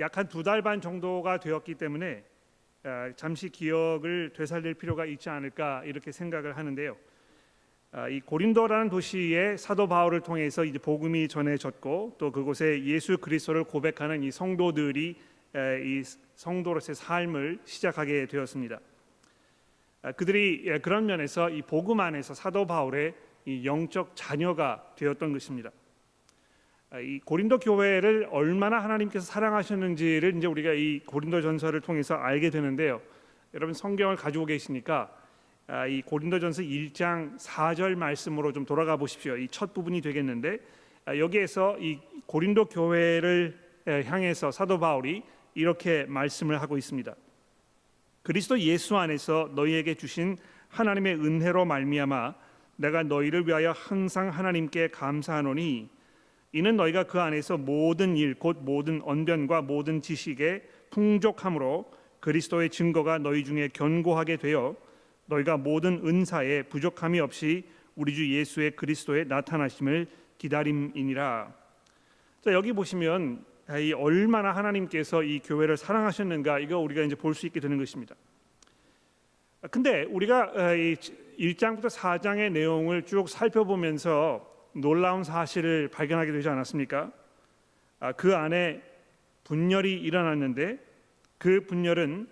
약 한 두 달 반 정도가 되었기 때문에 아, 잠시 기억을 되살릴 필요가 있지 않을까 이렇게 생각을 하는데요. 아, 이 고린도라는 도시에 사도 바울을 통해서 이제 복음이 전해졌고 또 그곳에 예수 그리스도를 고백하는 이 성도들이 이 성도로서의 삶을 시작하게 되었습니다. 아, 그들이 예, 그런 면에서 이 복음 안에서 사도 바울의 이 영적 자녀가 되었던 것입니다. 아, 이 고린도 교회를 얼마나 하나님께서 사랑하셨는지를 이제 우리가 이 고린도 전서를 통해서 알게 되는데요. 여러분 성경을 가지고 계시니까 아, 이 고린도전서 1장 4절 말씀으로 좀 돌아가 보십시오. 이 첫 부분이 되겠는데 여기에서 이 고린도 교회를 향해서 사도 바울이 이렇게 말씀을 하고 있습니다. 그리스도 예수 안에서 너희에게 주신 하나님의 은혜로 말미암아 내가 너희를 위하여 항상 하나님께 감사하노니 이는 너희가 그 안에서 모든 일 곧 모든 언변과 모든 지식에 풍족함으로 그리스도의 증거가 너희 중에 견고하게 되어 너희가 모든 은사에 부족함이 없이 우리 주 예수의 그리스도의 나타나심을 기다림이니라. 자 여기 보시면 이 얼마나 하나님께서 이 교회를 사랑하셨는가 이거 우리가 이제 볼 수 있게 되는 것입니다. 근데 우리가 1장부터 4장의 내용을 쭉 살펴보면서 놀라운 사실을 발견하게 되지 않았습니까? 아, 그 안에 분열이 일어났는데 그 분열은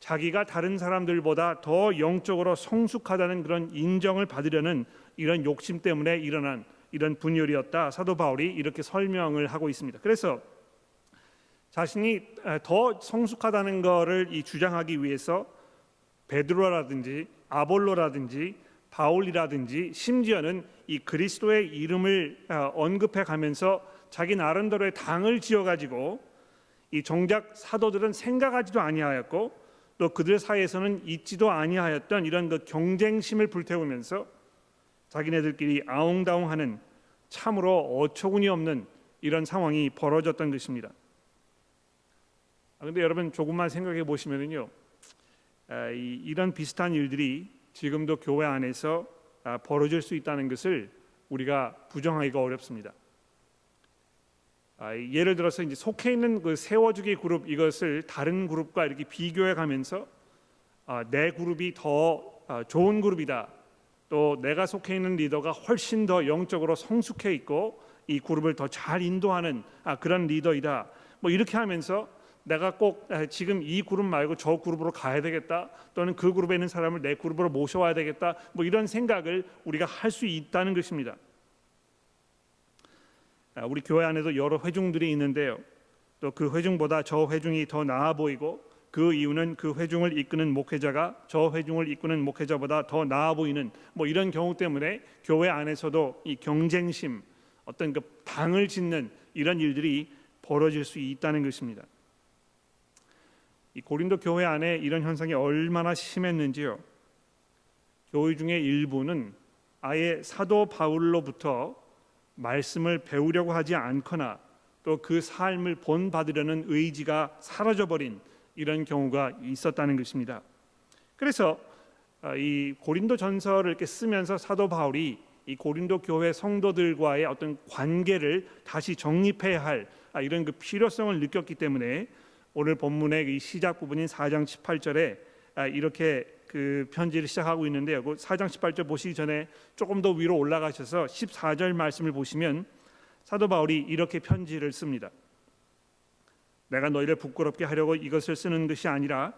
자기가 다른 사람들보다 더 영적으로 성숙하다는 그런 인정을 받으려는 이런 욕심 때문에 일어난 이런 분열이었다. 사도 바울이 이렇게 설명을 하고 있습니다. 그래서 자신이 더 성숙하다는 것을 이 주장하기 위해서 베드로라든지 아볼로라든지 바울이라든지 심지어는 이 그리스도의 이름을 어, 언급해 가면서 자기 나름대로의 당을 지어 가지고 이 정작 사도들은 생각하지도 아니하였고 또 그들 사이에서는 있지도 아니하였던 이런 그 경쟁심을 불태우면서 자기네들끼리 아웅다웅하는 참으로 어처구니 없는 이런 상황이 벌어졌던 것입니다. 그런데 아, 여러분 조금만 생각해 보시면은요, 아, 이런 비슷한 일들이 지금도 교회 안에서 아, 벌어질 수 있다는 것을 우리가 부정하기가 어렵습니다. 예를 들어서 이제 속해 있는 그 세워주기 그룹 이것을 다른 그룹과 이렇게 비교해 가면서 내 그룹이 더 좋은 그룹이다. 또 내가 속해 있는 리더가 훨씬 더 영적으로 성숙해 있고 이 그룹을 더 잘 인도하는 그런 리더이다. 뭐 이렇게 하면서 내가 꼭 지금 이 그룹 말고 저 그룹으로 가야 되겠다 또는 그 그룹에 있는 사람을 내 그룹으로 모셔와야 되겠다 뭐 이런 생각을 우리가 할 수 있다는 것입니다. 아, 우리 교회 안에도 여러 회중들이 있는데요. 또 그 회중보다 저 회중이 더 나아 보이고 그 이유는 그 회중을 이끄는 목회자가 저 회중을 이끄는 목회자보다 더 나아 보이는 뭐 이런 경우 때문에 교회 안에서도 이 경쟁심 어떤 그 당을 짓는 이런 일들이 벌어질 수 있다는 것입니다. 이 고린도 교회 안에 이런 현상이 얼마나 심했는지요. 교회 중의 일부는 아예 사도 바울로부터 말씀을 배우려고 하지 않거나 또 그 삶을 본받으려는 의지가 사라져 버린 이런 경우가 있었다는 것입니다. 그래서 아, 이 고린도 전서를 이렇게 쓰면서 사도 바울이 이 고린도 교회 성도들과의 어떤 관계를 다시 정립해야 할 아, 이런 그 필요성을 느꼈기 때문에 오늘 본문의 이 시작 부분인 4장 18절에 아, 이렇게 그 편지를 시작하고 있는데요. 그 4장 18절 보시기 전에 조금 더 위로 올라가셔서 14절 말씀을 보시면 사도 바울이 이렇게 편지를 씁니다. 내가 너희를 부끄럽게 하려고 이것을 쓰는 것이 아니라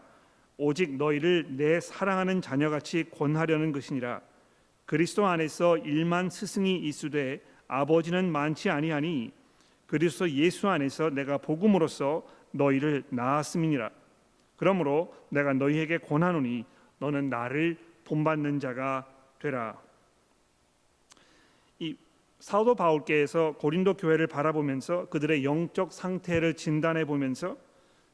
오직 너희를 내 사랑하는 자녀같이 권하려는 것이니라. 그리스도 안에서 일만 스승이 있으되 아버지는 많지 아니하니 그리스도 예수 안에서 내가 복음으로써 너희를 낳았음이니라. 그러므로 내가 너희에게 권하노니 너는 나를 본받는 자가 되라. 이 사도 바울께서 고린도 교회를 바라보면서 그들의 영적 상태를 진단해 보면서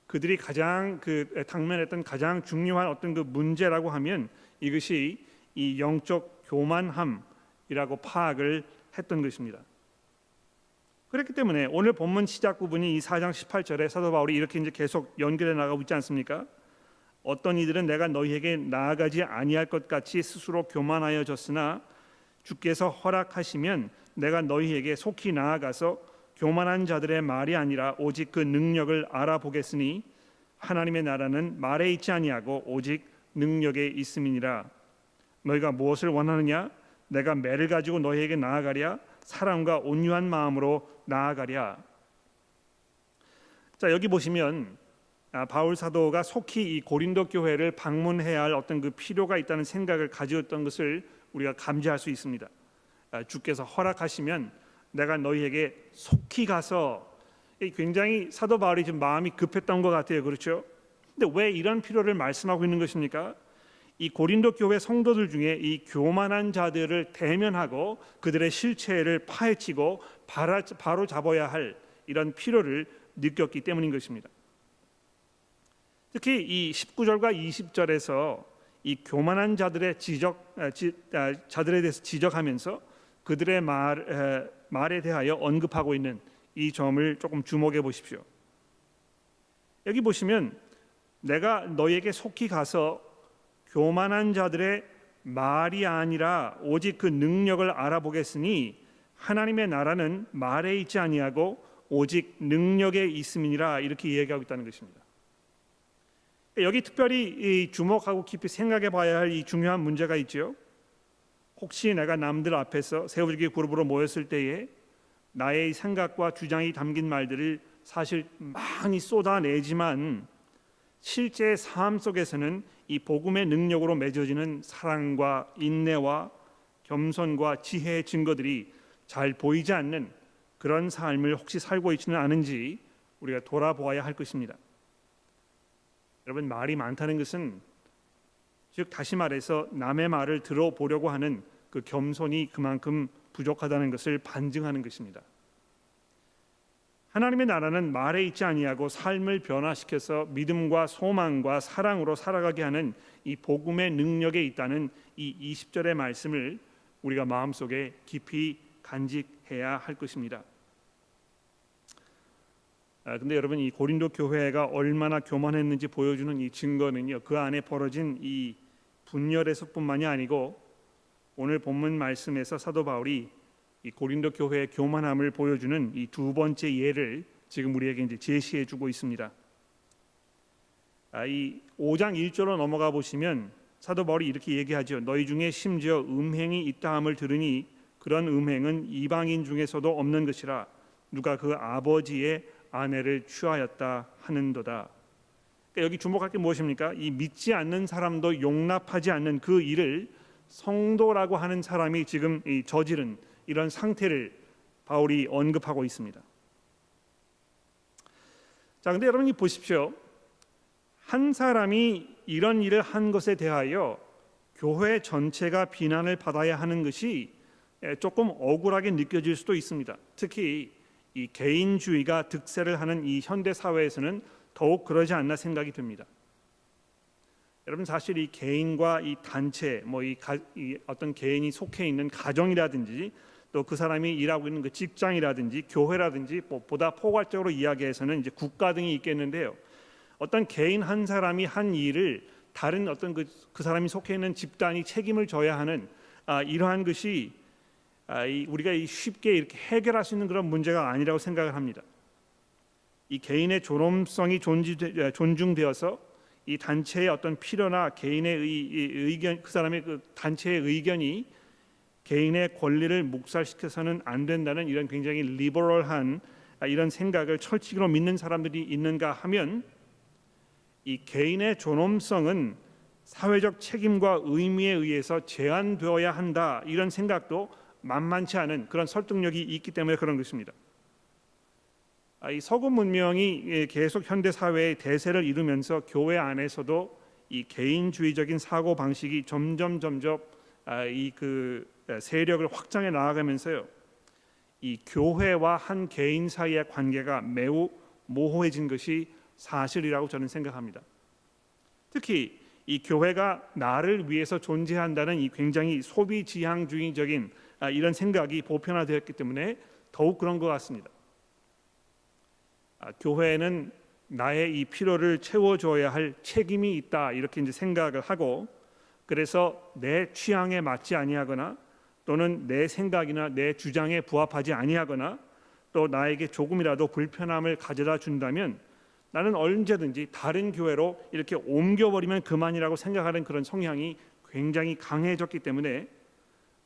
그들이 가장 그 당면했던 가장 중요한 어떤 그 문제라고 하면 이것이 이 영적 교만함이라고 파악을 했던 것입니다. 그렇기 때문에 오늘 본문 시작 부분이 이 4장 18절에 사도 바울이 이렇게 이제 계속 연결해 나가고 있지 않습니까? 어떤 이들은 내가 너희에게 나아가지 아니할 것 같이 스스로 교만하여졌으나 주께서 허락하시면 내가 너희에게 속히 나아가서 교만한 자들의 말이 아니라 오직 그 능력을 알아보겠으니 하나님의 나라는 말에 있지 아니하고 오직 능력에 있음이니라. 너희가 무엇을 원하느냐? 내가 매를 가지고 너희에게 나아가랴? 사랑과 온유한 마음으로 나아가랴 자 여기 보시면 아, 바울 사도가 속히 이 고린도 교회를 방문해야 할 어떤 그 필요가 있다는 생각을 가지었던 것을 우리가 감지할 수 있습니다. 아, 주께서 허락하시면 내가 너희에게 속히 가서 굉장히 사도 바울이 좀 마음이 급했던 것 같아요. 그렇죠? 근데 왜 이런 필요를 말씀하고 있는 것입니까? 이 고린도 교회 성도들 중에 이 교만한 자들을 대면하고 그들의 실체를 파헤치고 바로 잡아야 할 이런 필요를 느꼈기 때문인 것입니다. 특히 이 19절과 20절에서 이 교만한 자들의 지적 아, 지, 아, 자들에 대해서 지적하면서 그들의 말 에, 말에 대하여 언급하고 있는 이 점을 조금 주목해 보십시오. 여기 보시면 내가 너에게 속히 가서 교만한 자들의 말이 아니라 오직 그 능력을 알아보겠으니 하나님의 나라는 말에 있지 아니하고 오직 능력에 있음이니라 이렇게 이야기하고 있다는 것입니다. 여기 특별히 주목하고 깊이 생각해 봐야 할 이 중요한 문제가 있죠. 혹시 내가 남들 앞에서 세우기 그룹으로 모였을 때에 나의 생각과 주장이 담긴 말들을 사실 많이 쏟아내지만 실제 삶 속에서는 이 복음의 능력으로 맺어지는 사랑과 인내와 겸손과 지혜의 증거들이 잘 보이지 않는 그런 삶을 혹시 살고 있지는 않은지 우리가 돌아보아야 할 것입니다. 여러분 말이 많다는 것은 즉 다시 말해서 남의 말을 들어보려고 하는 그 겸손이 그만큼 부족하다는 것을 반증하는 것입니다. 하나님의 나라는 말에 있지 아니하고 삶을 변화시켜서 믿음과 소망과 사랑으로 살아가게 하는 이 복음의 능력에 있다는 이 20절의 말씀을 우리가 마음속에 깊이 간직해야 할 것입니다. 아, 근데 여러분 이 고린도 교회가 얼마나 교만했는지 보여주는 이 증거는요. 그 안에 벌어진 이 분열에서뿐만이 아니고 오늘 본문 말씀에서 사도 바울이 이 고린도 교회의 교만함을 보여주는 이 두 번째 예를 지금 우리에게 이제 제시해 주고 있습니다. 아, 이 5장 1절로 넘어가 보시면 사도 바울이 이렇게 얘기하죠. 너희 중에 심지어 음행이 있다 함을 들으니 그런 음행은 이방인 중에서도 없는 것이라 누가 그 아버지의 아내를 취하였다 하는도다. 그러니까 여기 주목할 게 무엇입니까? 이 믿지 않는 사람도 용납하지 않는 그 일을 성도라고 하는 사람이 지금 이 저지른 이런 상태를 바울이 언급하고 있습니다. 자, 근데 여러분이 보십시오. 한 사람이 이런 일을 한 것에 대하여 교회 전체가 비난을 받아야 하는 것이 조금 억울하게 느껴질 수도 있습니다. 특히 이 개인주의가 득세를 하는 이 현대 사회에서는 더욱 그러지 않나 생각이 듭니다. 여러분 사실 이 개인과 이 단체 뭐이 이 어떤 개인이 속해 있는 가정이라든지 또 그 사람이 일하고 있는 그 직장이라든지 교회라든지 뭐 보다 포괄적으로 이야기해서는 이제 국가 등이 있겠는데요. 어떤 개인 한 사람이 한 일을 다른 어떤 그, 그 사람이 속해 있는 집단이 책임을 져야 하는 아, 이러한 것이 아, 우리가 쉽게 이렇게 해결할 수 있는 그런 문제가 아니라고 생각을 합니다. 이 개인의 존엄성이 존중되어서 이 단체의 어떤 필요나 개인의 의 견, 그 사람의 그 단체의 의견이 개인의 권리를 묵살시켜서는 안 된다는 이런 굉장히 리버럴한 아, 이런 생각을 철칙으로 믿는 사람들이 있는가 하면 이 개인의 존엄성은 사회적 책임과 의미에 의해서 제한되어야 한다 이런 생각도 만만치 않은 그런 설득력이 있기 때문에 그런 것입니다. 아, 이 서구 문명이 예, 계속 현대 사회의 대세를 이루면서 교회 안에서도 이 개인주의적인 사고 방식이 점점 점점 아, 이그 세력을 확장해 나아가면서요. 이 교회와 한 개인 사이의 관계가 매우 모호해진 것이 사실이라고 저는 생각합니다. 특히 이 교회가 나를 위해서 존재한다는 이 굉장히 소비 지향주의적인 아, 이런 생각이 보편화되었기 때문에 더욱 그런 것 같습니다. 아, 교회는 나의 이 필요를 채워줘야 할 책임이 있다 이렇게 이제 생각을 하고 그래서 내 취향에 맞지 아니하거나 또는 내 생각이나 내 주장에 부합하지 아니하거나 또 나에게 조금이라도 불편함을 가져다 준다면 나는 언제든지 다른 교회로 이렇게 옮겨버리면 그만이라고 생각하는 그런 성향이 굉장히 강해졌기 때문에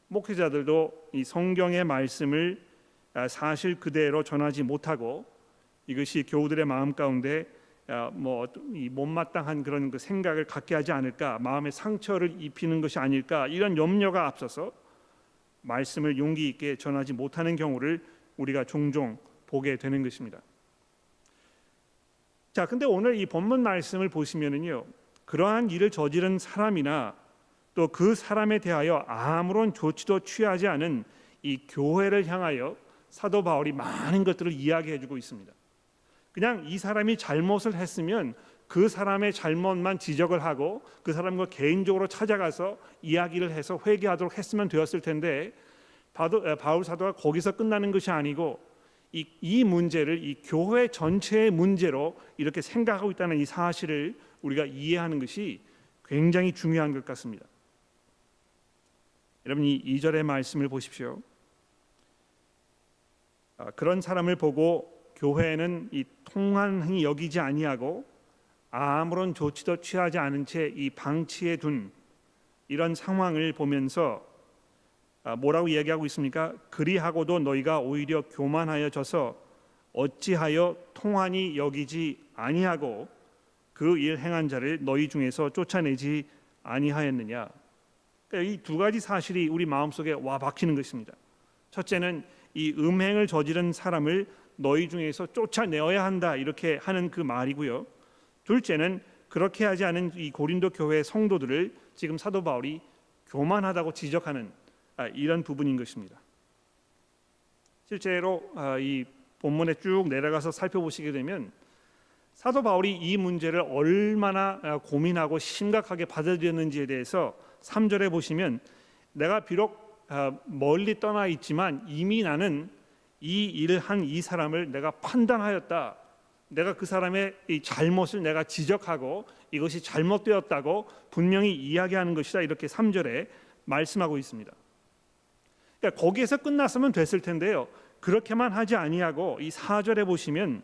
목회자들도 이 성경의 말씀을 아, 사실 그대로 전하지 못하고 이것이 교우들의 마음 가운데 아, 뭐이 못마땅한 그런 그 생각을 갖게 하지 않을까 마음의 상처를 입히는 것이 아닐까 이런 염려가 앞서서 말씀을 용기 있게 전하지 못하는 경우를 우리가 종종 보게 되는 것입니다. 자, 근데 오늘 이 본문 말씀을 보시면은요. 그러한 일을 저지른 사람이나 또 그 사람에 대하여 아무런 조치도 취하지 않은 이 교회를 향하여 사도 바울이 많은 것들을 이야기해 주고 있습니다. 그냥 이 사람이 잘못을 했으면 그 사람의 잘못만 지적을 하고 그 사람과 개인적으로 찾아가서 이야기를 해서 회개하도록 했으면 되었을 텐데 바울 사도가 거기서 끝나는 것이 아니고 이, 이 문제를 이 교회 전체의 문제로 이렇게 생각하고 있다는 이 사실을 우리가 이해하는 것이 굉장히 중요한 것 같습니다. 여러분 이 2절의 말씀을 보십시오. 아, 그런 사람을 보고 교회는 이 통한히 여기지 아니하고 아무런 조치도 취하지 않은 채 이 방치해 둔 이런 상황을 보면서 아, 뭐라고 이야기하고 있습니까? 그리하고도 너희가 오히려 교만하여져서 어찌하여 통한이 여기지 아니하고 그 일 행한 자를 너희 중에서 쫓아내지 아니하였느냐? 그러니까 이두 가지 사실이 우리 마음속에 와 박히는 것입니다. 첫째는 이 음행을 저지른 사람을 너희 중에서 쫓아내어야 한다 이렇게 하는 그 말이고요. 둘째는 그렇게 하지 않은 이 고린도 교회 성도들을 지금 사도 바울이 교만하다고 지적하는 아, 이런 부분인 것입니다. 실제로 아, 이 본문에 쭉 내려가서 살펴보시게 되면 사도 바울이 이 문제를 얼마나 아, 고민하고 심각하게 받아들였는지에 대해서 3절에 보시면 내가 비록 멀리 떠나 있지만 이미 나는 이 일을 한 이 사람을 내가 판단하였다. 내가 그 사람의 이 잘못을 내가 지적하고 이것이 잘못되었다고 분명히 이야기하는 것이다. 이렇게 3절에 말씀하고 있습니다. 그러니까 거기에서 끝났으면 됐을 텐데요. 그렇게만 하지 아니하고 이 4절에 보시면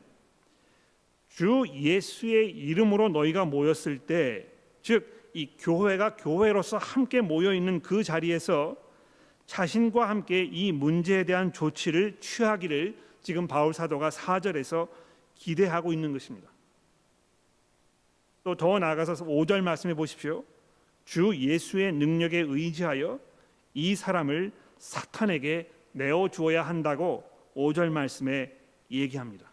주 예수의 이름으로 너희가 모였을 때 즉 이 교회가 교회로서 함께 모여 있는 그 자리에서 자신과 함께 이 문제에 대한 조치를 취하기를 지금 바울 사도가 4절에서 기대하고 있는 것입니다. 또 더 나아가서 5절 말씀해 보십시오. 주 예수의 능력에 의지하여 이 사람을 사탄에게 내어 주어야 한다고 5절 말씀에 얘기합니다.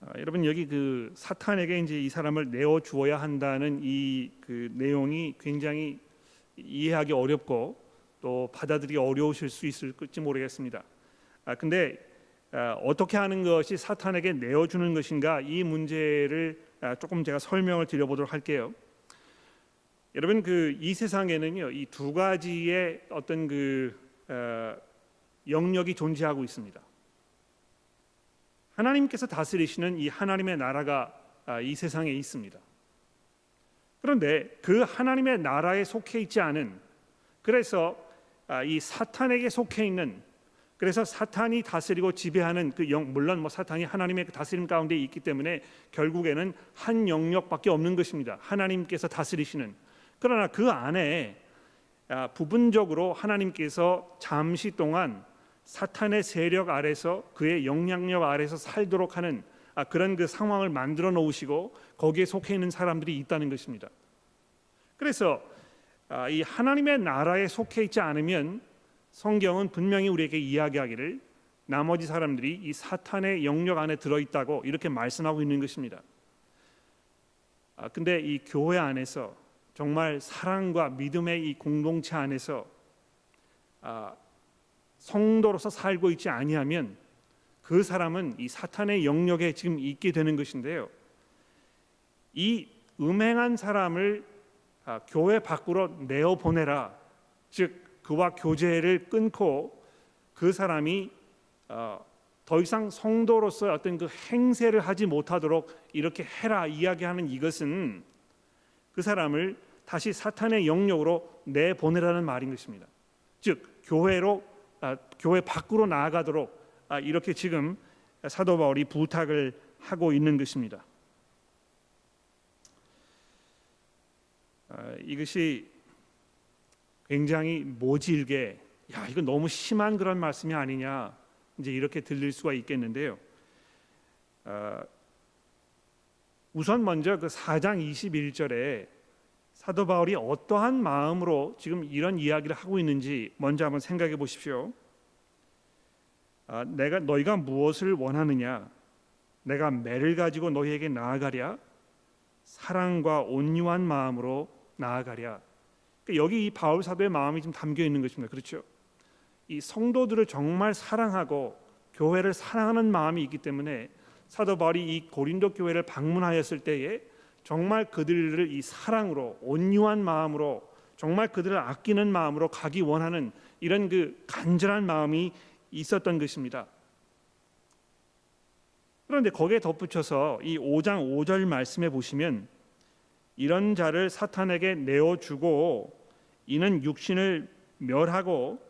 아, 여러분 여기 그 사탄에게 이제 이 사람을 내어 주어야 한다는 이 그 내용이 굉장히 이해하기 어렵고 또 받아들이기 어려우실 수 있을지 모르겠습니다. 아 근데 아, 어떻게 하는 것이 사탄에게 내어 주는 것인가 이 문제를 아, 조금 제가 설명을 드려보도록 할게요. 여러분 그 이 세상에는요 이 두 가지의 어떤 그 어, 영역이 존재하고 있습니다. 하나님께서 다스리시는 이 하나님의 나라가 아, 이 세상에 있습니다. 그런데 그 하나님의 나라에 속해 있지 않은 그래서 아, 이 사탄에게 속해 있는 그래서 사탄이 다스리고 지배하는 그 영, 물론 뭐 사탄이 하나님의 그 다스림 가운데 있기 때문에 결국에는 한 영역밖에 없는 것입니다. 하나님께서 다스리시는 그러나 그 안에 아, 부분적으로 하나님께서 잠시 동안 사탄의 세력 아래서 그의 영향력 아래서 살도록 하는 아, 그런 그 상황을 만들어 놓으시고 거기에 속해 있는 사람들이 있다는 것입니다. 그래서 아, 이 하나님의 나라에 속해 있지 않으면 성경은 분명히 우리에게 이야기하기를 나머지 사람들이 이 사탄의 영역 안에 들어 있다고 이렇게 말씀하고 있는 것입니다. 아 근데 이 교회 안에서 정말 사랑과 믿음의 이 공동체 안에서 아, 성도로서 살고 있지 아니하면 그 사람은 이 사탄의 영역에 지금 있게 되는 것인데요. 이 음행한 사람을 아, 교회 밖으로 내어 보내라. 즉 그와 교제를 끊고 그 사람이 어, 더 이상 성도로서 어떤 그 행세를 하지 못하도록 이렇게 해라 이야기하는 이것은 그 사람을 다시 사탄의 영역으로 내 보내라는 말인 것입니다. 즉 교회로 아, 교회 밖으로 나아가도록 아, 이렇게 지금 사도 바울이 부탁을 하고 있는 것입니다. 아, 이것이 굉장히 모질게 야 이거 너무 심한 그런 말씀이 아니냐 이제 이렇게 들릴 수가 있겠는데요. 어, 우선 먼저 그 4장 21절에 사도 바울이 어떠한 마음으로 지금 이런 이야기를 하고 있는지 먼저 한번 생각해 보십시오. 아, 내가 너희가 무엇을 원하느냐? 내가 매를 가지고 너희에게 나아가랴? 사랑과 온유한 마음으로 나아가랴? 그러니까 여기 이 바울 사도의 마음이 좀 담겨 있는 것입니다. 그렇죠? 이 성도들을 정말 사랑하고 교회를 사랑하는 마음이 있기 때문에 사도 바울이 이 고린도 교회를 방문하였을 때에 정말 그들을 이 사랑으로 온유한 마음으로 정말 그들을 아끼는 마음으로 가기 원하는 이런 그 간절한 마음이 있었던 것입니다. 그런데 거기에 덧붙여서 이 5장 5절 말씀에 보시면 이런 자를 사탄에게 내어 주고 이는 육신을 멸하고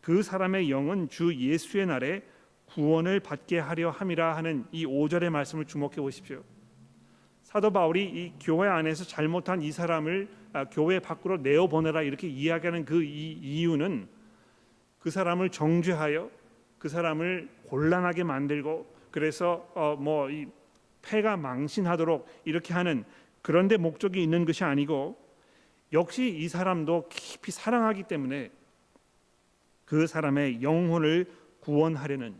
그 사람의 영은 주 예수의 날에 구원을 받게 하려 함이라 하는 이 5절의 말씀을 주목해 보십시오. 사도 바울이 이 교회 안에서 잘못한 이 사람을 아, 교회 밖으로 내어 보내라 이렇게 이야기하는 그 이유는 그 사람을 정죄하여 그 사람을 곤란하게 만들고 그래서 어 뭐이 폐가 망신하도록 이렇게 하는 그런데 목적이 있는 것이 아니고 역시 이 사람도 깊이 사랑하기 때문에 그 사람의 영혼을 구원하려는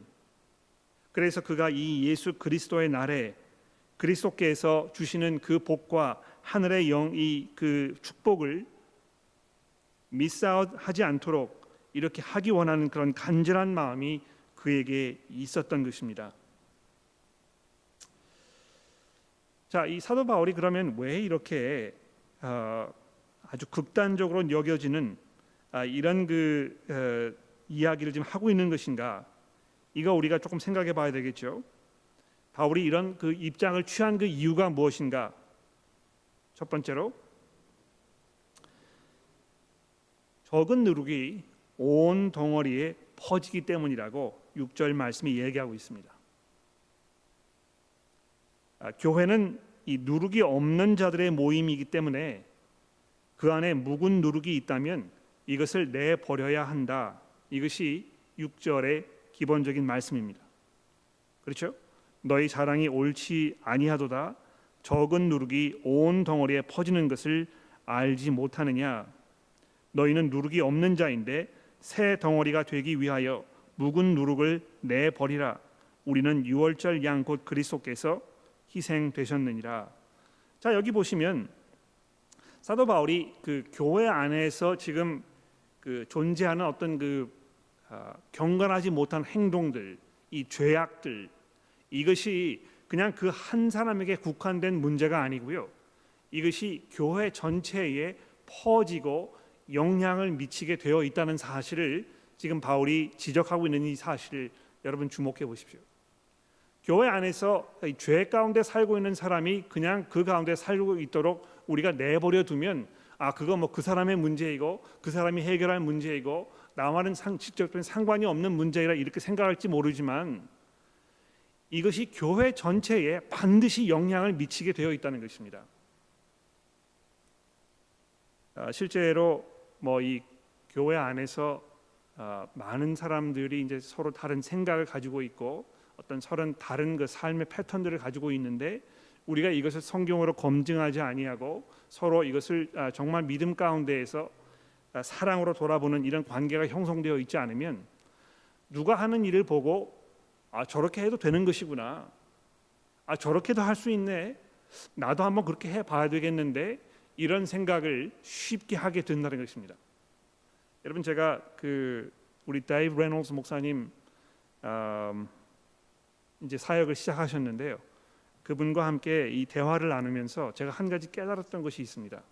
그래서 그가 이 예수 그리스도의 날에 그리스도께서 주시는 그 복과 하늘의 영이 그 축복을 미스아웃하지 않도록 이렇게 하기 원하는 그런 간절한 마음이 그에게 있었던 것입니다. 자, 이 사도 바울이 그러면 왜 이렇게 어, 아주 극단적으로 여겨지는 아, 이런 그 어, 이야기를 지금 하고 있는 것인가? 이거 우리가 조금 생각해 봐야 되겠죠. 바울이 이런 그 입장을 취한 그 이유가 무엇인가? 첫 번째로 적은 누룩이 온 덩어리에 퍼지기 때문이라고 6절 말씀이 얘기하고 있습니다. 아, 교회는 이 누룩이 없는 자들의 모임이기 때문에 그 안에 묵은 누룩이 있다면 이것을 내 버려야 한다. 이것이 6절의 기본적인 말씀입니다. 그렇죠? 너희 자랑이 옳지 아니하도다. 적은 누룩이 온 덩어리에 퍼지는 것을 알지 못하느냐? 너희는 누룩이 없는 자인데 새 덩어리가 되기 위하여 묵은 누룩을 내 버리라. 우리는 유월절 양 곧 그리스도께서 희생되셨느니라. 자 여기 보시면 사도 바울이 그 교회 안에서 지금 그 존재하는 어떤 그 아, 경건하지 못한 행동들, 이 죄악들 이것이 그냥 그 한 사람에게 국한된 문제가 아니고요. 이것이 교회 전체에 퍼지고 영향을 미치게 되어 있다는 사실을 지금 바울이 지적하고 있는 이 사실을 여러분 주목해 보십시오. 교회 안에서 죄 가운데 살고 있는 사람이 그냥 그 가운데 살고 있도록 우리가 내버려 두면 아 그거 뭐 그 사람의 문제이고 그 사람이 해결할 문제이고 나와는 상, 직접적인 상관이 없는 문제이라 이렇게 생각할지 모르지만 이것이 교회 전체에 반드시 영향을 미치게 되어 있다는 것입니다. 아, 실제로 뭐 이 교회 안에서 아, 많은 사람들이 이제 서로 다른 생각을 가지고 있고 어떤 서로 다른 그 삶의 패턴들을 가지고 있는데 우리가 이것을 성경으로 검증하지 아니하고 서로 이것을 아, 정말 믿음 가운데에서 아, 사랑으로 돌아보는 이런 관계가 형성되어 있지 않으면 누가 하는 일을 보고 아 저렇게 해도 되는 것이구나. 아 저렇게도 할 수 있네. 나도 한번 그렇게 해 봐야 되겠는데 이런 생각을 쉽게 하게 된다는 것입니다. 여러분 제가 그 우리 데이브 레이놀즈 목사님 음, 이제 사역을 시작하셨는데요. 그분과 함께 이 대화를 나누면서 제가 한 가지 깨달았던 것이 있습니다.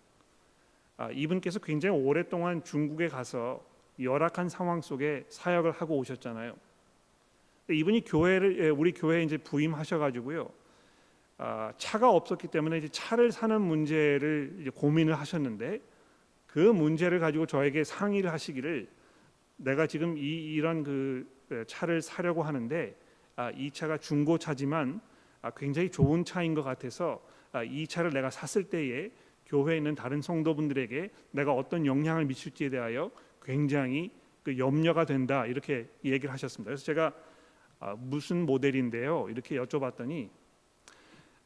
아, 이분께서 굉장히 오랫동안 중국에 가서 열악한 상황 속에 사역을 하고 오셨잖아요. 이분이 교회를 예, 우리 교회에 이제 부임하셔가지고요. 아, 차가 없었기 때문에 이제 차를 사는 문제를 고민을 하셨는데 그 문제를 가지고 저에게 상의를 하시기를 내가 지금 이 이런 그 차를 사려고 하는데 아, 이 차가 중고차지만 아, 굉장히 좋은 차인 것 같아서 아, 이 차를 내가 샀을 때에 교회에 있는 다른 성도분들에게 내가 어떤 영향을 미칠지에 대하여 굉장히 그 염려가 된다 이렇게 얘기를 하셨습니다. 그래서 제가 아, 무슨 모델인데요 이렇게 여쭤봤더니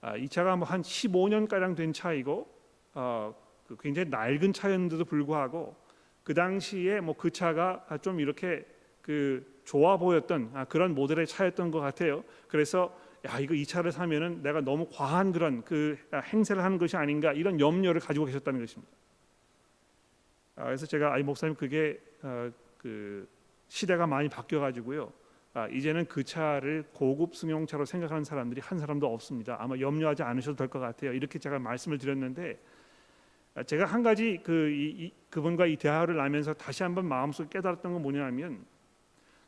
아, 이 차가 뭐 한 15년 가량 된 차이고 어, 그 굉장히 낡은 차였는데도 불구하고 그 당시에 뭐 그 차가 좀 이렇게 그 좋아 보였던 아, 그런 모델의 차였던 것 같아요. 그래서 야 이거 이 차를 사면은 내가 너무 과한 그런 그 행세를 하는 것이 아닌가 이런 염려를 가지고 계셨다는 것입니다. 아, 그래서 제가 아이 목사님 그게 어, 그 시대가 많이 바뀌어 가지고요. 아, 이제는 그 차를 고급 승용차로 생각하는 사람들이 한 사람도 없습니다. 아마 염려하지 않으셔도 될 것 같아요. 이렇게 제가 말씀을 드렸는데 아, 제가 한 가지 그 이, 이, 그분과 이 대화를 하면서 다시 한번 마음속에 깨달았던 건 뭐냐면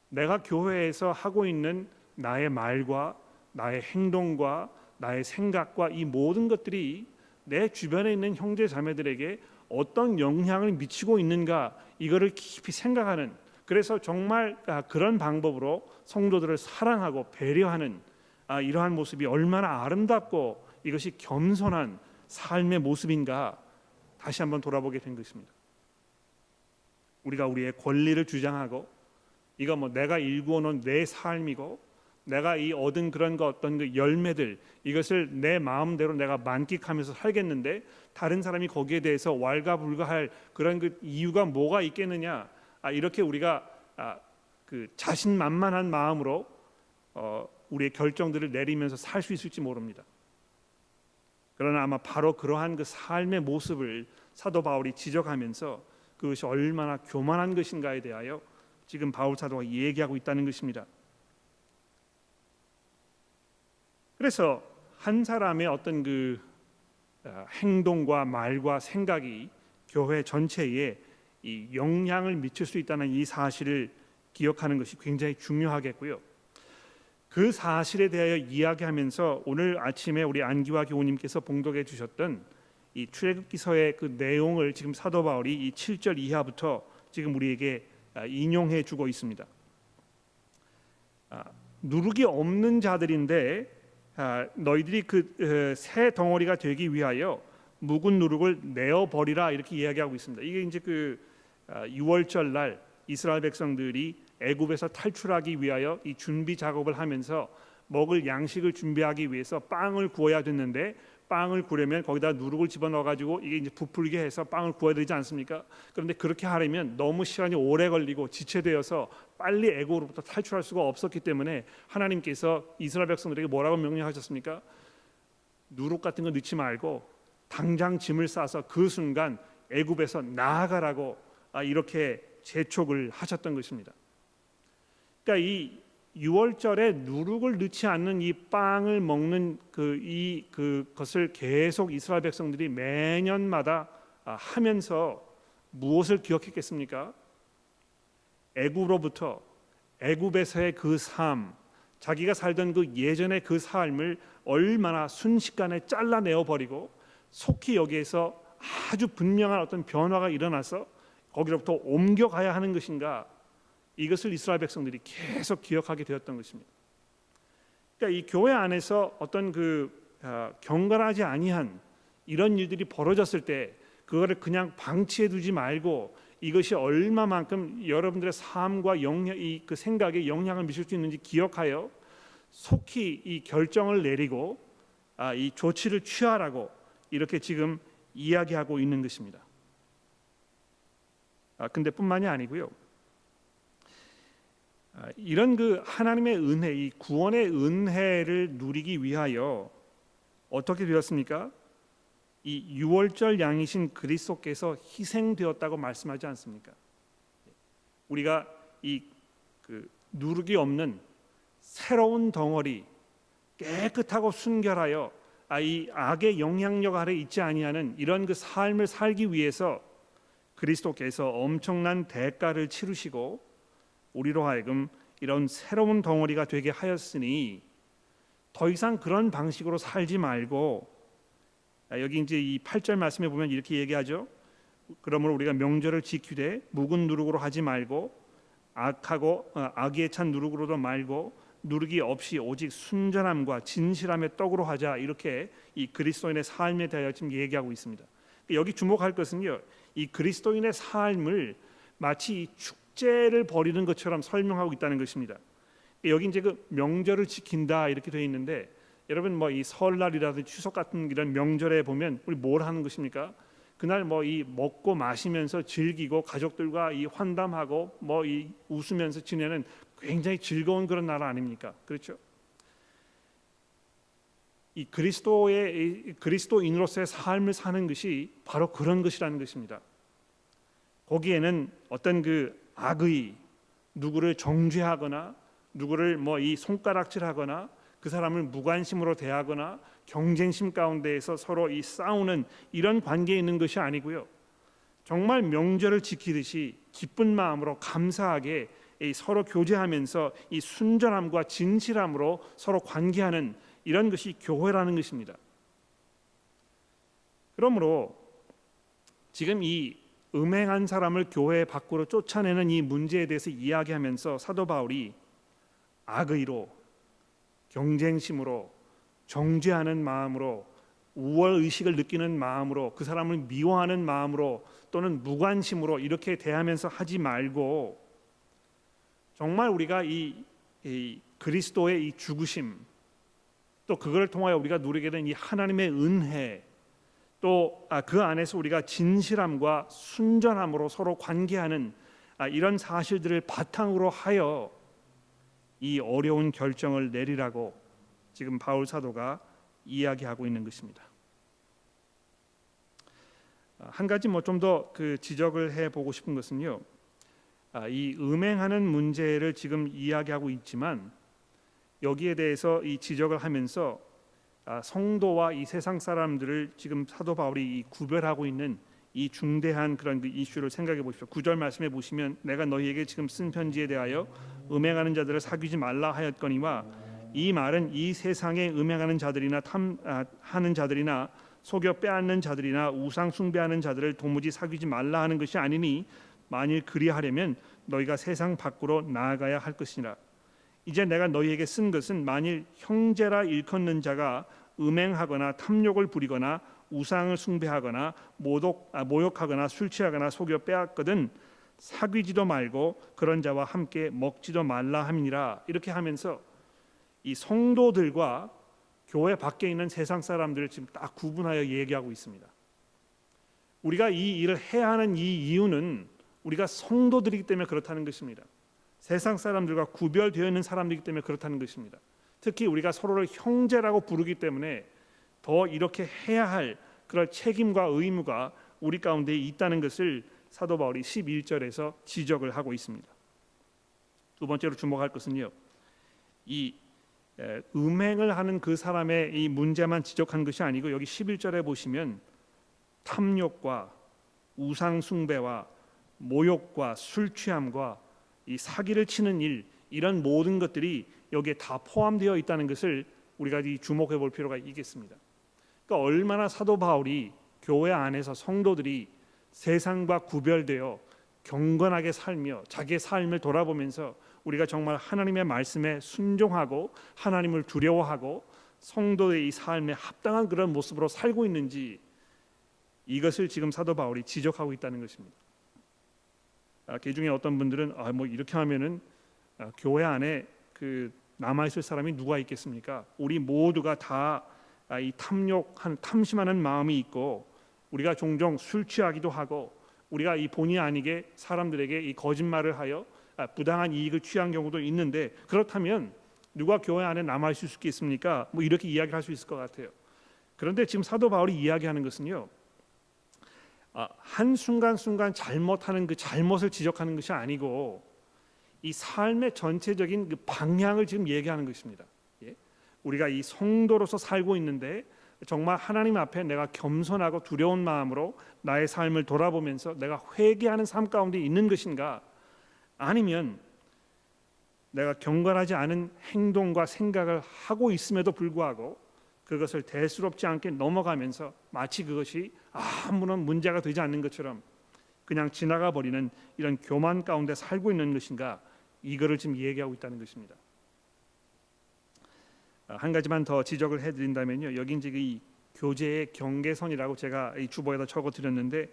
내가 교회에서 하고 있는 나의 말과 나의 행동과 나의 생각과 이 모든 것들이 내 주변에 있는 형제 자매들에게 어떤 영향을 미치고 있는가 이거를 깊이 생각하는 그래서 정말 아, 그런 방법으로 성도들을 사랑하고 배려하는 아, 이러한 모습이 얼마나 아름답고 이것이 겸손한 삶의 모습인가 다시 한번 돌아보게 된 것입니다. 우리가 우리의 권리를 주장하고 이거 뭐 내가 일구어 놓은 내 삶이고 내가 이 얻은 그런 거 어떤 그 열매들 이것을 내 마음대로 내가 만끽하면서 살겠는데 다른 사람이 거기에 대해서 왈가불가할 그런 그 이유가 뭐가 있겠느냐 아, 이렇게 우리가 아, 그 자신만만한 마음으로 어, 우리의 결정들을 내리면서 살 수 있을지 모릅니다. 그러나 아마 바로 그러한 그 삶의 모습을 사도 바울이 지적하면서 그것이 얼마나 교만한 것인가에 대하여 지금 바울 사도가 얘기하고 있다는 것입니다. 그래서 한 사람의 어떤 그 어, 행동과 말과 생각이 교회 전체에 이 영향을 미칠 수 있다는 이 사실을 기억하는 것이 굉장히 중요하겠고요. 그 사실에 대하여 이야기하면서 오늘 아침에 우리 안기화 교우님께서 봉독해 주셨던 이 출애굽기서의 그 내용을 지금 사도 바울이 이 7절 이하부터 지금 우리에게 아, 인용해 주고 있습니다. 아, 누룩이 없는 자들인데 아, 너희들이 그새 어, 덩어리가 되기 위하여 묵은 누룩을 내어 버리라 이렇게 이야기하고 있습니다. 이게 이제 그 6월절 날 이스라엘 백성들이 애굽에서 탈출하기 위하여 이 준비 작업을 하면서 먹을 양식을 준비하기 위해서 빵을 구워야 됐는데 빵을 구려면 거기다 누룩을 집어넣어 가지고 이게 이제 부풀게 해서 빵을 구워야 되지 않습니까? 그런데 그렇게 하려면 너무 시간이 오래 걸리고 지체되어서 빨리 애고로부터 탈출할 수가 없었기 때문에 하나님께서 이스라엘 백성들에게 뭐라고 명령하셨습니까? 누룩 같은 거 넣지 말고 당장 짐을 싸서 그 순간 애굽에서 나아가라고 아, 이렇게 재촉을 하셨던 것입니다. 그러니까 이 6월절에 누룩을 넣지 않는 이 빵을 먹는 그 이 그것을 계속 이스라엘 백성들이 매년마다 아, 하면서 무엇을 기억했겠습니까? 애굽로부터 애굽에서의 그 삶, 자기가 살던 그 예전의 그 삶을 얼마나 순식간에 잘라내어 버리고 속히 여기에서 아주 분명한 어떤 변화가 일어나서 거기로부터 옮겨가야 하는 것인가 이것을 이스라엘 백성들이 계속 기억하게 되었던 것입니다. 그러니까 이 교회 안에서 어떤 그 어, 경건하지 아니한 이런 일들이 벌어졌을 때 그거를 그냥 방치해 두지 말고 이것이 얼마만큼 여러분들의 삶과 영향, 이그 생각에 영향을 미칠 수 있는지 기억하여 속히 이 결정을 내리고 아, 이 조치를 취하라고 이렇게 지금 이야기하고 있는 것입니다. 아, 근데 뿐만이 아니고요. 아, 이런 그 하나님의 은혜, 이 구원의 은혜를 누리기 위하여 어떻게 되었습니까? 이 유월절 양이신 그리스도께서 희생되었다고 말씀하지 않습니까? 우리가 이 그 누룩이 없는 새로운 덩어리 깨끗하고 순결하여 아, 이 악의 영향력 아래 있지 아니하는 이런 그 삶을 살기 위해서 그리스도께서 엄청난 대가를 치르시고 우리로 하여금 이런 새로운 덩어리가 되게 하였으니 더 이상 그런 방식으로 살지 말고 아, 여기 이제 이 8절 말씀에 보면 이렇게 얘기하죠. 그러므로 우리가 명절을 지키되 묵은 누룩으로 하지 말고 악하고 어, 악에 찬 누룩으로도 말고 누룩이 없이 오직 순전함과 진실함의 떡으로 하자 이렇게 이 그리스도인의 삶에 대하여 지금 얘기하고 있습니다. 여기 주목할 것은요. 이 그리스도인의 삶을 마치 축제를 벌이는 것처럼 설명하고 있다는 것입니다. 여기 이제 그 명절을 지킨다 이렇게 되어 있는데 여러분 뭐 이 설날이라든지 추석 같은 이런 명절에 보면 우리 뭘 하는 것입니까? 그날 뭐 이 먹고 마시면서 즐기고 가족들과 이 환담하고 뭐 이 웃으면서 지내는 굉장히 즐거운 그런 나라 아닙니까? 그렇죠? 이 그리스도의 이 그리스도인으로서의 삶을 사는 것이 바로 그런 것이라는 것입니다. 거기에는 어떤 그 악의 누구를 정죄하거나 누구를 뭐 이 손가락질하거나 그 사람을 무관심으로 대하거나 경쟁심 가운데에서 서로 이 싸우는 이런 관계에 있는 것이 아니고요. 정말 명절을 지키듯이 기쁜 마음으로 감사하게 서로 교제하면서 이 순전함과 진실함으로 서로 관계하는 이런 것이 교회라는 것입니다. 그러므로 지금 이 음행한 사람을 교회 밖으로 쫓아내는 이 문제에 대해서 이야기하면서 사도 바울이 악의로 경쟁심으로 정죄하는 마음으로 우월 의식을 느끼는 마음으로 그 사람을 미워하는 마음으로 또는 무관심으로 이렇게 대하면서 하지 말고 정말 우리가 이, 이 그리스도의 이 죽으심 또 그걸 통하여 우리가 누리게 된 이 하나님의 은혜 또그 아, 안에서 우리가 진실함과 순전함으로 서로 관계하는 아, 이런 사실들을 바탕으로 하여 이 어려운 결정을 내리라고 지금 바울 사도가 이야기하고 있는 것입니다. 아, 한 가지 뭐 좀 더 그 지적을 해 보고 싶은 것은요. 이 음행하는 문제를 지금 이야기하고 있지만 여기에 대해서 이 지적을 하면서 아, 성도와 이 세상 사람들을 지금 사도 바울이 구별하고 있는 이 중대한 그런 그 이슈를 생각해 보십시오. 구절 말씀에 보시면 내가 너희에게 지금 쓴 편지에 대하여 음행하는 자들을 사귀지 말라 하였거니와 이 말은 이 세상에 음행하는 자들이나 탐 아, 자들이나 속여 빼앗는 자들이나 우상 숭배하는 자들을 도무지 사귀지 말라 하는 것이 아니니 만일 그리하려면 너희가 세상 밖으로 나아가야 할 것이라 이제 내가 너희에게 쓴 것은 만일 형제라 일컫는 자가 음행하거나 탐욕을 부리거나 우상을 숭배하거나 모독, 아, 모욕하거나 술 취하거나 속여 빼앗거든 사귀지도 말고 그런 자와 함께 먹지도 말라 함이니라 이렇게 하면서 이 성도들과 교회 밖에 있는 세상 사람들을 지금 딱 구분하여 얘기하고 있습니다. 우리가 이 일을 해야 하는 이 이유는 우리가 성도들이기 때문에 그렇다는 것입니다. 세상 사람들과 구별되어 있는 사람들이기 때문에 그렇다는 것입니다. 특히 우리가 서로를 형제라고 부르기 때문에 더 이렇게 해야 할 그런 책임과 의무가 우리 가운데 있다는 것을 사도 바울이 11절에서 지적을 하고 있습니다. 두 번째로 주목할 것은요. 이 음행을 하는 그 사람의 이 문제만 지적한 것이 아니고 여기 11절에 보시면 탐욕과 우상 숭배와 모욕과 술 취함과 이 사기를 치는 일 이런 모든 것들이 여기에 다 포함되어 있다는 것을 우리가 주목해 볼 필요가 있겠습니다. 그러니까 얼마나 사도 바울이 교회 안에서 성도들이 세상과 구별되어 경건하게 살며 자기의 삶을 돌아보면서 우리가 정말 하나님의 말씀에 순종하고 하나님을 두려워하고 성도의 이 삶에 합당한 그런 모습으로 살고 있는지 이것을 지금 사도 바울이 지적하고 있다는 것입니다. 아, 그 중에 어떤 분들은 아, 뭐 이렇게 하면은 아, 교회 안에 그 남아 있을 사람이 누가 있겠습니까? 우리 모두가 다이 아, 탐욕한 탐심하는 마음이 있고 우리가 종종 술 취하기도 하고 우리가 이 본의 아니게 사람들에게 이 거짓말을 하여 아, 부당한 이익을 취한 경우도 있는데 그렇다면 누가 교회 안에 남아 있을 수 있겠습니까? 뭐 이렇게 이야기할 수 있을 것 같아요. 그런데 지금 사도 바울이 이야기하는 것은요. 한 순간 순간 잘못하는 그 잘못을 지적하는 것이 아니고 이 삶의 전체적인 그 방향을 지금 얘기하는 것입니다. 예? 우리가 이 성도로서 살고 있는데 정말 하나님 앞에 내가 겸손하고 두려운 마음으로 나의 삶을 돌아보면서 내가 회개하는 삶 가운데 있는 것인가 아니면 내가 경건하지 않은 행동과 생각을 하고 있음에도 불구하고 그것을 대수롭지 않게 넘어가면서 마치 그것이 아무런 문제가 되지 않는 것처럼 그냥 지나가 버리는 이런 교만 가운데 살고 있는 것인가 이거를 지금 얘기하고 있다는 것입니다. 아, 한 가지만 더 지적을 해드린다면요. 여기 이제 이 교제의 경계선이라고 제가 이 주보에다 적어드렸는데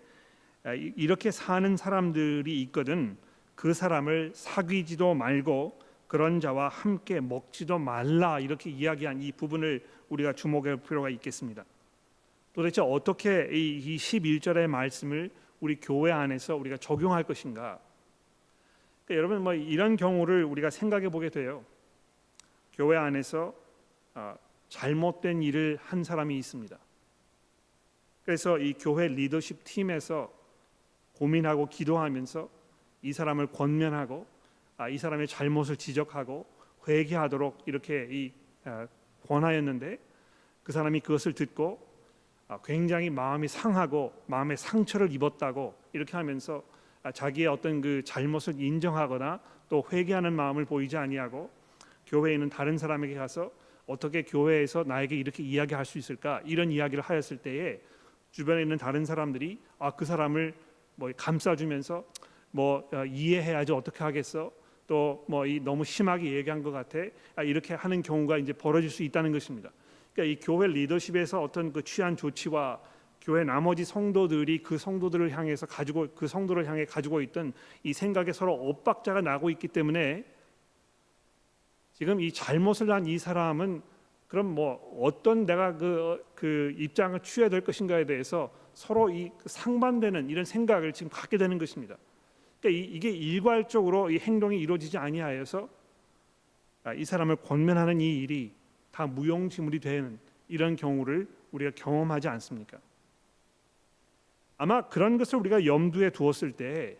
아, 이렇게 사는 사람들이 있거든 그 사람을 사귀지도 말고 그런 자와 함께 먹지도 말라 이렇게 이야기한 이 부분을 우리가 주목할 필요가 있겠습니다. 도대체 어떻게 이 11절의 말씀을 우리 교회 안에서 우리가 적용할 것인가? 그러니까 여러분 뭐 이런 경우를 우리가 생각해 보게 돼요. 교회 안에서 아, 잘못된 일을 한 사람이 있습니다. 그래서 이 교회 리더십 팀에서 고민하고 기도하면서 이 사람을 권면하고 아, 이 사람의 잘못을 지적하고 회개하도록 이렇게 이 아, 권하였는데 그 사람이 그것을 듣고 아, 굉장히 마음이 상하고 마음의 상처를 입었다고 이렇게 하면서 아, 자기의 어떤 그 잘못을 인정하거나 또 회개하는 마음을 보이지 아니하고 교회에 있는 다른 사람에게 가서 어떻게 교회에서 나에게 이렇게 이야기할 수 있을까? 이런 이야기를 하였을 때에 주변에 있는 다른 사람들이 아 그 사람을 뭐 감싸주면서 뭐 어, 이해해야지 어떻게 하겠어 또 뭐 이 너무 심하게 얘기한 것 같아 아, 이렇게 하는 경우가 이제 벌어질 수 있다는 것입니다. 그러니까 이 교회 리더십에서 어떤 그 취한 조치와 교회 나머지 성도들이 그 성도들을 향해서 가지고 그 성도를 향해 가지고 있던 이 생각에 서로 엇박자가 나고 있기 때문에 지금 이 잘못을 한 이 사람은 그럼 뭐 어떤 내가 그, 그 입장을 취해야 될 것인가에 대해서 서로 이 상반되는 이런 생각을 지금 갖게 되는 것입니다. 그러니까 이, 게 일괄적으로 이 행동이 이루어지지 아니하여서 아, 이 사람을 권면하는 이 일이 다 무용지물이 되는 이런 경우를 우리가 경험하지 않습니까? 아마 그런 것을 우리가 염두에 두었을 때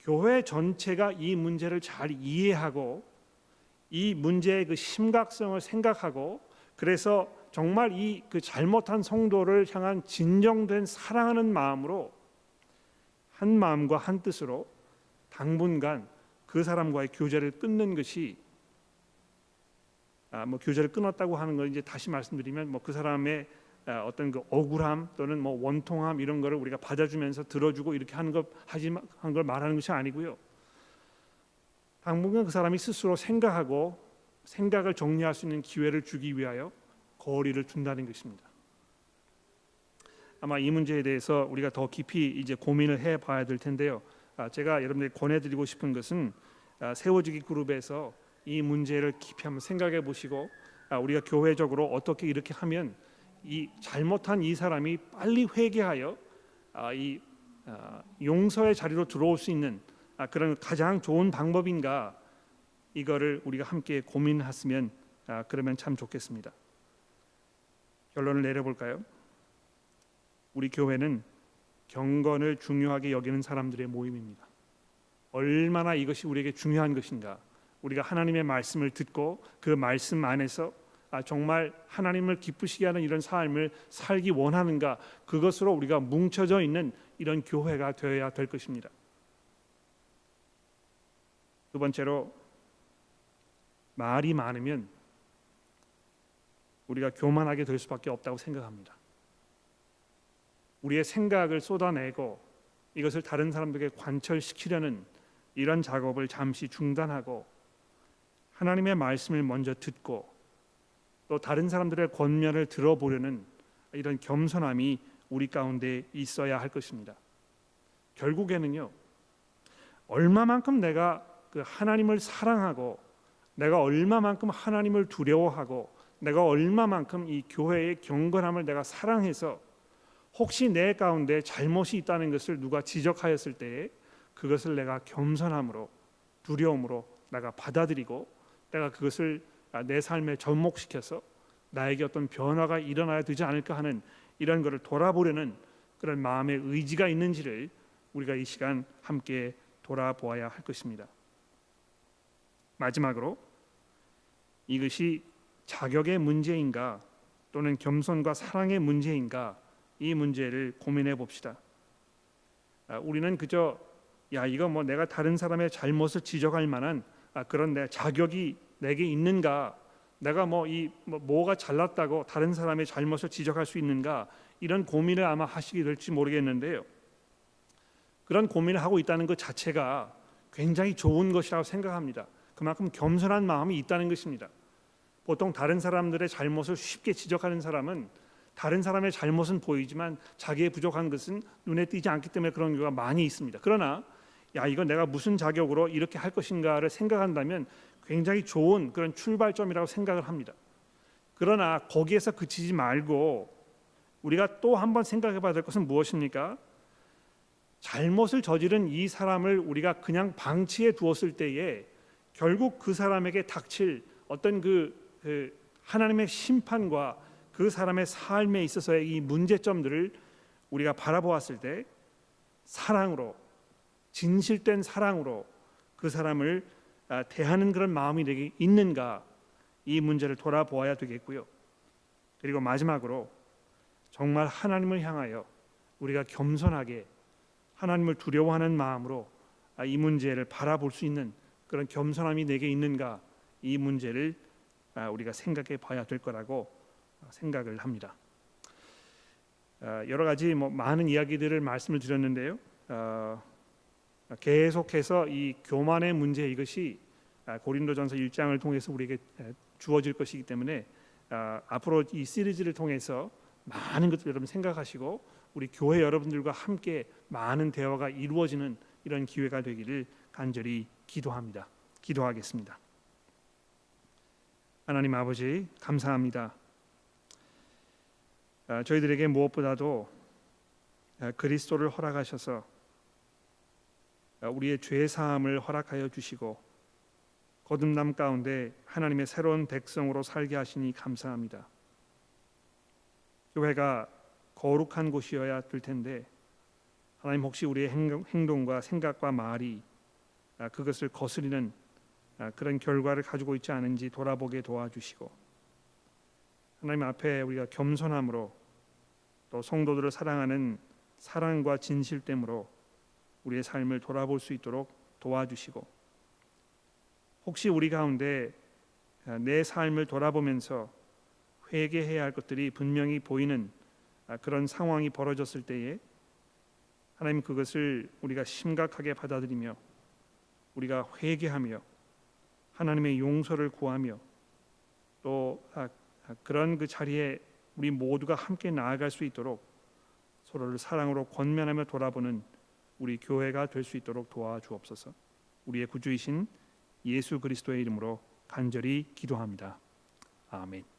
교회 전체가 이 문제를 잘 이해하고 이 문제의 그 심각성을 생각하고 그래서 정말 이 그 잘못한 성도를 향한 진정된 사랑하는 마음으로 한 마음과 한 뜻으로 당분간 그 사람과의 교제를 끊는 것이 아, 뭐 교제를 끊었다고 하는 걸 이제 다시 말씀드리면 뭐 그 사람의 아, 어떤 그 억울함 또는 뭐 원통함 이런 거를 우리가 받아주면서 들어주고 이렇게 하는 것 하지 한걸 말하는 것이 아니고요. 당분간 그 사람이 스스로 생각하고 생각을 정리할 수 있는 기회를 주기 위하여 거리를 둔다는 것입니다. 아마 이 문제에 대해서 우리가 더 깊이 이제 고민을 해봐야 될 텐데요. 아, 제가 여러분들 권해드리고 싶은 것은 세워지기 그룹에서 이 문제를 깊이 한번 생각해 보시고 아, 우리가 교회적으로 어떻게 이렇게 하면 이 잘못한 이 사람이 빨리 회개하여 아, 이 아, 용서의 자리로 들어올 수 있는 그런 가장 좋은 방법인가 이거를 우리가 함께 고민했으면 그러면 참 좋겠습니다. 결론을 내려볼까요? 우리 교회는 경건을 중요하게 여기는 사람들의 모임입니다. 얼마나 이것이 우리에게 중요한 것인가 우리가 하나님의 말씀을 듣고 그 말씀 안에서 아, 정말 하나님을 기쁘시게 하는 이런 삶을 살기 원하는가 그것으로 우리가 뭉쳐져 있는 이런 교회가 되어야 될 것입니다. 두 번째로 말이 많으면 우리가 교만하게 될 수밖에 없다고 생각합니다. 우리의 생각을 쏟아내고 이것을 다른 사람들에게 관철시키려는 이런 작업을 잠시 중단하고 하나님의 말씀을 먼저 듣고 또 다른 사람들의 권면을 들어보려는 이런 겸손함이 우리 가운데 있어야 할 것입니다. 결국에는요. 얼마만큼 내가 그 하나님을 사랑하고 내가 얼마만큼 하나님을 두려워하고 내가 얼마만큼 이 교회의 경건함을 내가 사랑해서 혹시 내 가운데 잘못이 있다는 것을 누가 지적하였을 때에 그것을 내가 겸손함으로 두려움으로 내가 받아들이고 내가 그것을 아, 내 삶에 접목시켜서 나에게 어떤 변화가 일어나야 되지 않을까 하는 이런 것을 돌아보려는 그런 마음의 의지가 있는지를 우리가 이 시간 함께 돌아보아야 할 것입니다. 마지막으로 이것이 자격의 문제인가 또는 겸손과 사랑의 문제인가 이 문제를 고민해 봅시다. 아, 우리는 그저 야 이거 뭐 내가 다른 사람의 잘못을 지적할 만한 아, 그런 내 자격이 내게 있는가? 내가 뭐이 뭐 뭐가 잘났다고 다른 사람의 잘못을 지적할 수 있는가? 이런 고민을 아마 하시게 될지 모르겠는데요. 그런 고민을 하고 있다는 것 자체가 굉장히 좋은 것이라고 생각합니다. 그만큼 겸손한 마음이 있다는 것입니다. 보통 다른 사람들의 잘못을 쉽게 지적하는 사람은 다른 사람의 잘못은 보이지만 자기의 부족한 것은 눈에 띄지 않기 때문에 그런 경우가 많이 있습니다. 그러나 야 이거 내가 무슨 자격으로 이렇게 할 것인가를 생각한다면 굉장히 좋은 그런 출발점이라고 생각을 합니다. 그러나 거기에서 그치지 말고 우리가 또 한 번 생각해 봐야 될 것은 무엇입니까? 잘못을 저지른 이 사람을 우리가 그냥 방치해 두었을 때에 결국 그 사람에게 닥칠 어떤 그, 그 하나님의 심판과 그 사람의 삶에 있어서의 이 문제점들을 우리가 바라보았을 때 사랑으로 진실된 사랑으로 그 사람을 아, 대하는 그런 마음이 되게 있는가 이 문제를 돌아보아야 되겠고요. 그리고 마지막으로 정말 하나님을 향하여 우리가 겸손하게 하나님을 두려워하는 마음으로 아, 이 문제를 바라볼 수 있는 그런 겸손함이 내게 있는가 이 문제를 아, 우리가 생각해 봐야 될 거라고 생각을 합니다. 여러 가지 뭐 많은 이야기들을 말씀을 드렸는데요. 어, 계속해서 이 교만의 문제 이것이 아, 고린도전서 1장을 통해서 우리에게 주어질 것이기 때문에 아, 앞으로 이 시리즈를 통해서 많은 것들 여러분 생각하시고 우리 교회 여러분들과 함께 많은 대화가 이루어지는 이런 기회가 되기를 간절히 기도합니다. 기도하겠습니다. 하나님 아버지 감사합니다. 아, 저희들에게 무엇보다도 그리스도를 허락하셔서 우리의 죄 사함을 허락하여 주시고 거듭남 가운데 하나님의 새로운 백성으로 살게 하시니 감사합니다. 교회가 거룩한 곳이어야 될 텐데 하나님 혹시 우리의 행동과 생각과 말이 아, 그것을 거스리는 아, 그런 결과를 가지고 있지 않은지 돌아보게 도와주시고 하나님 앞에 우리가 겸손함으로 또 성도들을 사랑하는 사랑과 진실됨으로 우리의 삶을 돌아볼 수 있도록 도와주시고 혹시 우리 가운데 아, 내 삶을 돌아보면서 회개해야 할 것들이 분명히 보이는 아, 그런 상황이 벌어졌을 때에 하나님 그것을 우리가 심각하게 받아들이며 우리가 회개하며 하나님의 용서를 구하며 또 아, 그런 그 자리에 우리 모두가 함께 나아갈 수 있도록 서로를 사랑으로 권면하며 돌아보는 우리 교회가 될 수 있도록 도와주옵소서. 우리의 구주이신 예수 그리스도의 이름으로 간절히 기도합니다. 아멘.